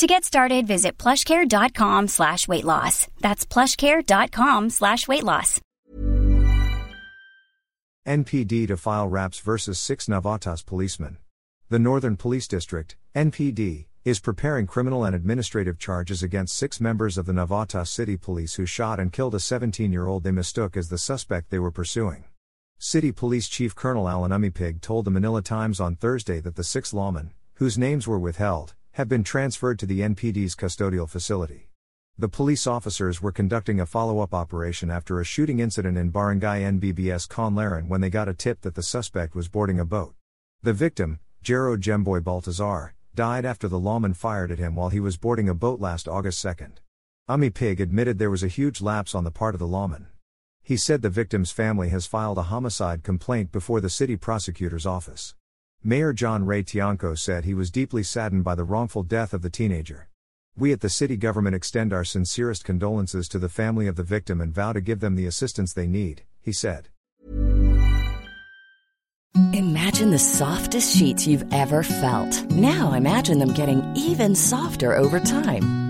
To get started, visit plushcare.com slash weight loss. That's plushcare.com slash weight loss. NPD to file raps versus six Navotas policemen. The Northern Police District, NPD, is preparing criminal and administrative charges against six members of the Navotas City Police who shot and killed a 17 year old they mistook as the suspect they were pursuing. City Police Chief Colonel Alan Umipig told the Manila Times on Thursday that the six lawmen, whose names were withheld, have been transferred to the NPD's custodial facility. The police officers were conducting a follow up operation after a shooting incident in Barangay NBBS Kaunlaran when they got a tip that the suspect was boarding a boat. The victim, Jero Jemboy Baltazar, died after the lawman fired at him while he was boarding a boat last August 2. Umipig admitted there was a huge lapse on the part of the lawman. He said the victim's family has filed a homicide complaint before the city prosecutor's office. Mayor John Rey Tiangco said he was deeply saddened by the wrongful death of the teenager. We at the city government extend our sincerest condolences to the family of the victim and vow to give them the assistance they need, he said. Imagine the softest sheets you've ever felt. Now imagine them getting even softer over time.